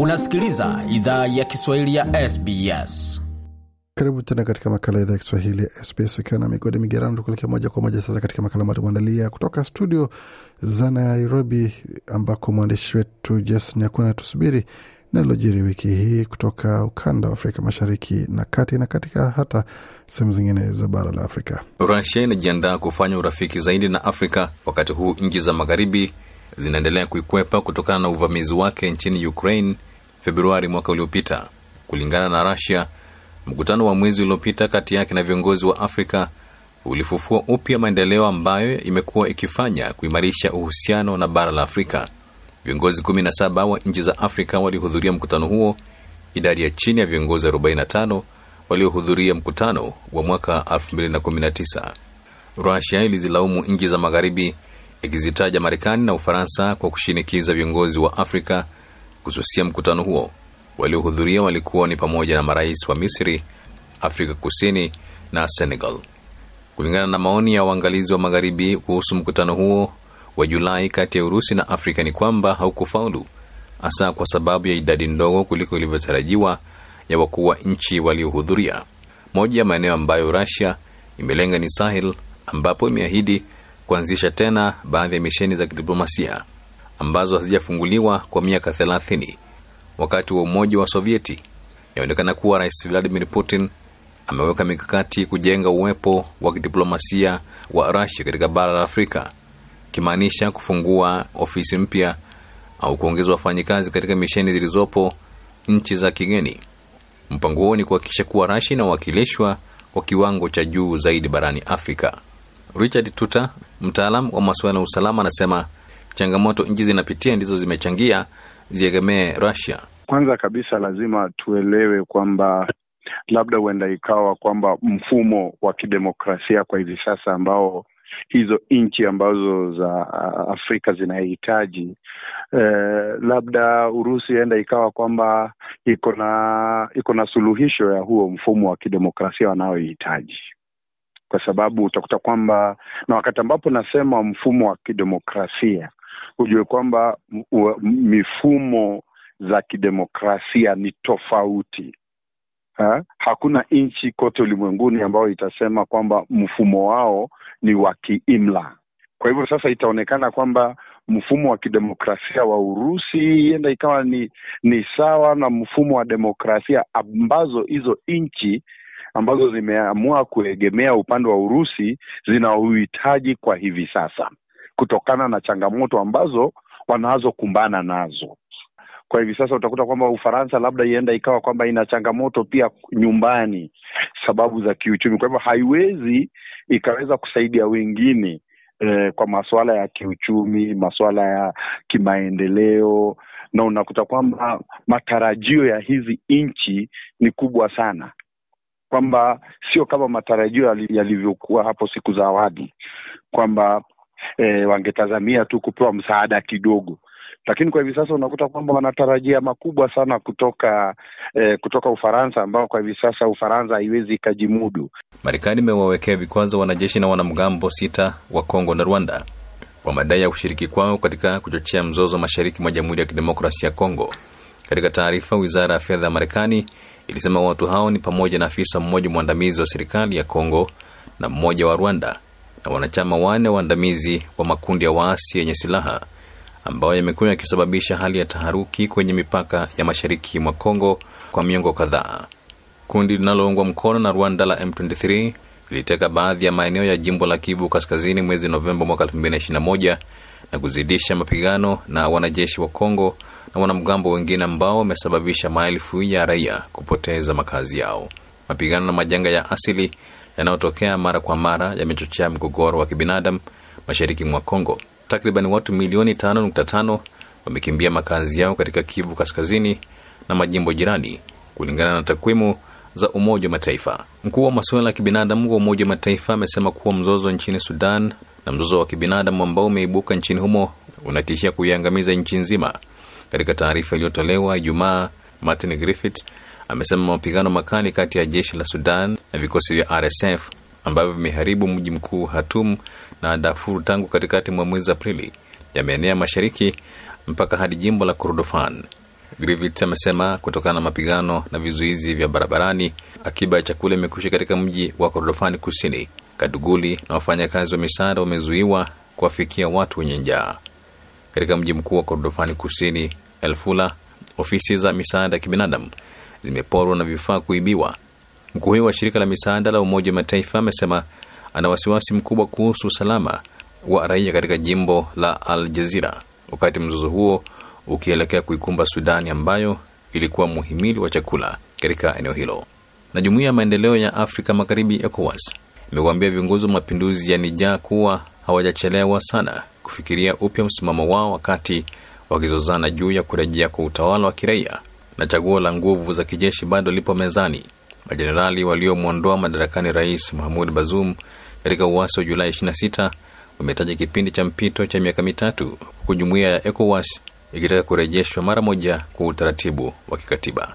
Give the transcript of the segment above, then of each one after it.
Unasikiliza idhaa ya Kiswahili ya SBS. Karibu tena katika makala idhaa ya Kiswahili ya SBS ukiwa na migodi migerano, tukuelekea moja kwa moja sasa katika makala ambayo tumeandalia kutoka studio za Nairobi, ambako mwandishi wetu Jason Nyakuna tusubiri nalojiri wiki hii kutoka ukanda wa Afrika mashariki na kati na katika hata sehemu zingine za bara la Afrika. Rusia inajiandaa kufanya urafiki zaidi na Afrika wakati huu nchi za magharibi zinaendelea kuikwepa kutokana na uvamizi wake nchini Ukraine Februari mwaka uliopita. Kulingana na Russia. mkutano wa mwezi uliopita kati yake na viongozi wa Afrika ulifufua upya maendeleo ambayo imekuwa ikifanya kuimarisha uhusiano na bara la Afrika. Viongozi 17 wa nchi za Afrika walihudhuria mkutano huo, idadi ya chini ya viongozi 45 waliohudhuria mkutano wa mwaka 2019. Russia ilizilaumu nchi za magharibi ikizitaja Marekani na Ufaransa kwa kushinikiza viongozi wa Afrika kususia mkutano huo. Waliohudhuria walikuwa ni pamoja na marais wa Misri, Afrika Kusini na Senegal. Kulingana na maoni ya waangalizi wa magharibi kuhusu mkutano huo wa Julai kati ya Urusi na Afrika ni kwamba haukufaulu, hasa kwa sababu ya idadi ndogo kuliko ilivyotarajiwa ya wakuu wa nchi waliohudhuria. Moja ya maeneo ambayo Russia imelenga ni Sahel, ambapo imeahidi kuanzisha tena baadhi ya misheni za kidiplomasia ambazo hazijafunguliwa kwa miaka thelathini. Wakati wa umoja wa Sovieti, inaonekana kuwa Rais Vladimir Putin ameweka mikakati kujenga uwepo wa kidiplomasia wa Russia katika bara la Afrika, kimaanisha kufungua ofisi mpya au kuongeza wafanyikazi katika misheni zilizopo nchi za kigeni. Mpango huo ni kuhakikisha kuwa Russia inawakilishwa kwa kiwango cha juu zaidi barani Afrika. Richard Tuta, mtaalam wa masuala ya usalama, anasema changamoto nchi zinapitia ndizo zimechangia ziegemee Russia. Kwanza kabisa lazima tuelewe kwamba labda huenda ikawa kwamba mfumo wa kidemokrasia kwa hivi sasa ambao hizo nchi ambazo za Afrika zinahitaji eh, labda Urusi enda ikawa kwamba iko na iko na suluhisho ya huo mfumo wa kidemokrasia wanaohitaji kwa sababu utakuta kwamba na wakati ambapo nasema mfumo wa kidemokrasia hujue kwamba mifumo za kidemokrasia ni tofauti ha? Hakuna nchi kote ulimwenguni ambayo itasema kwamba mfumo wao ni wa kiimla. Kwa hivyo sasa itaonekana kwamba mfumo wa kidemokrasia wa Urusi ienda ikawa ni ni sawa na mfumo wa demokrasia ambazo hizo nchi ambazo zimeamua kuegemea upande wa Urusi zina uhitaji kwa hivi sasa, kutokana na changamoto ambazo wanazokumbana nazo. Kwa hivi sasa utakuta kwamba Ufaransa labda ienda ikawa kwamba ina changamoto pia nyumbani, sababu za kiuchumi. Kwa hivyo haiwezi ikaweza kusaidia wengine eh, kwa masuala ya kiuchumi, masuala ya kimaendeleo, na unakuta kwamba matarajio ya hizi nchi ni kubwa sana kwamba sio kama matarajio yalivyokuwa hapo siku za awali kwamba e, wangetazamia tu kupewa msaada kidogo, lakini kwa hivi sasa unakuta kwamba wanatarajia makubwa sana kutoka eh, kutoka Ufaransa, ambao kwa hivi sasa Ufaransa haiwezi ikajimudu. Marekani imewawekea vikwazo wanajeshi na wanamgambo sita wa Kongo na Rwanda kwa madai ya kushiriki kwao katika kuchochea mzozo mashariki mwa Jamhuri ya Kidemokrasia ya Kongo. Katika taarifa, wizara ya fedha ya Marekani ilisema watu hao ni pamoja na afisa mmoja mwandamizi wa serikali ya Kongo na mmoja wa Rwanda na wanachama wane waandamizi wa makundi ya waasi yenye silaha ambayo yamekuwa yakisababisha hali ya taharuki kwenye mipaka ya mashariki mwa Kongo kwa miongo kadhaa. Kundi linaloungwa mkono na Rwanda la M23 liliteka baadhi ya maeneo ya jimbo la Kivu Kaskazini mwezi Novemba mwaka 2021 na kuzidisha mapigano na wanajeshi wa Kongo na wanamgambo wengine ambao wamesababisha maelfu ya raia kupoteza makazi yao. Mapigano na majanga ya asili yanayotokea mara kwa mara yamechochea mgogoro wa kibinadamu mashariki mwa Kongo. Takriban watu milioni 5.5 wamekimbia makazi yao katika Kivu Kaskazini na majimbo jirani, kulingana na takwimu za Umoja wa Mataifa. Mkuu wa masuala ya kibinadamu wa Umoja wa Mataifa amesema kuwa mzozo nchini Sudan na mzozo wa kibinadamu ambao umeibuka nchini humo unatishia kuiangamiza nchi nzima. Katika taarifa iliyotolewa Ijumaa, Martin Griffiths amesema mapigano makali kati ya jeshi la Sudan na vikosi vya RSF ambavyo vimeharibu mji mkuu Hatum na Darfur tangu katikati mwa mwezi Aprili yameenea mashariki mpaka hadi jimbo la Kordofan. Griffiths amesema kutokana na mapigano na vizuizi vya barabarani, akiba ya chakula imekwisha katika mji wa Kordofani Kusini. Kaduguli na wafanyakazi wa misaada wamezuiwa kuwafikia watu wenye njaa. Katika mji mkuu wa Kordofani Kusini, Elfula, ofisi za misaada ya kibinadamu zimeporwa na vifaa kuibiwa. Mkuu huyo wa shirika la misaada la Umoja wa Mataifa amesema ana wasiwasi mkubwa kuhusu usalama wa raia katika jimbo la Al Jazira, wakati mzozo huo ukielekea kuikumba Sudani ambayo ilikuwa muhimili wa chakula katika eneo hilo. Na jumuiya ya maendeleo ya Afrika Magharibi, ECOWAS, imewaambia viongozi wa mapinduzi ya Nija kuwa hawajachelewa sana kufikiria upya msimamo wao wakati wakizozana juu ya kurejea kwa utawala wa kiraia na chaguo la nguvu za kijeshi bado lipo mezani. Majenerali waliomwondoa madarakani Rais Mahmud Bazoum katika uasi wa Julai 26 wametaja kipindi cha mpito cha miaka mitatu, huku jumuiya ya ECOWAS ikitaka kurejeshwa mara moja kwa utaratibu wa kikatiba.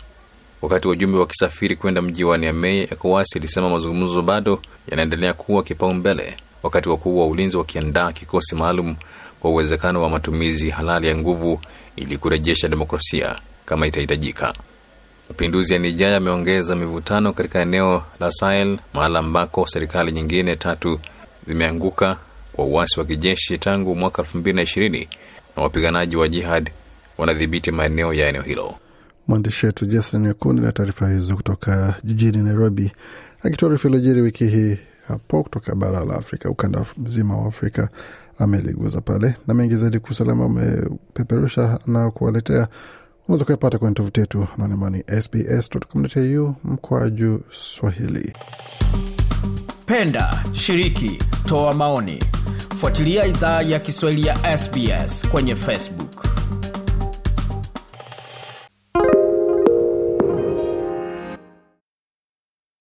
Wakati wajumbe wakisafiri kwenda mji wa Niamey, ECOWAS ilisema mazungumzo bado yanaendelea kuwa kipaumbele, wakati wakuu wa ulinzi wakiandaa kikosi maalum kwa uwezekano wa matumizi halali ya nguvu ili kurejesha demokrasia kama itahitajika. Mapinduzi ya Nija yameongeza mivutano katika eneo la Sahel, mahala ambako serikali nyingine tatu zimeanguka kwa uasi wa kijeshi tangu mwaka 2020 na wapiganaji wa jihad wanadhibiti maeneo ya eneo hilo. Mwandishi wetu Jason Nyakundi na taarifa hizo kutoka jijini Nairobi, akitoarifu iliyojiri wiki hii hapo kutoka bara la Afrika, ukanda mzima wa Afrika ameliguza pale, na mengi zaidi kuusalama amepeperusha na kuwaletea unaweza kuyapata kwenye tovuti yetu naonamani sbs.com.au mkwaju Swahili. Penda, shiriki, toa maoni, fuatilia idhaa ya Kiswahili ya SBS kwenye Facebook.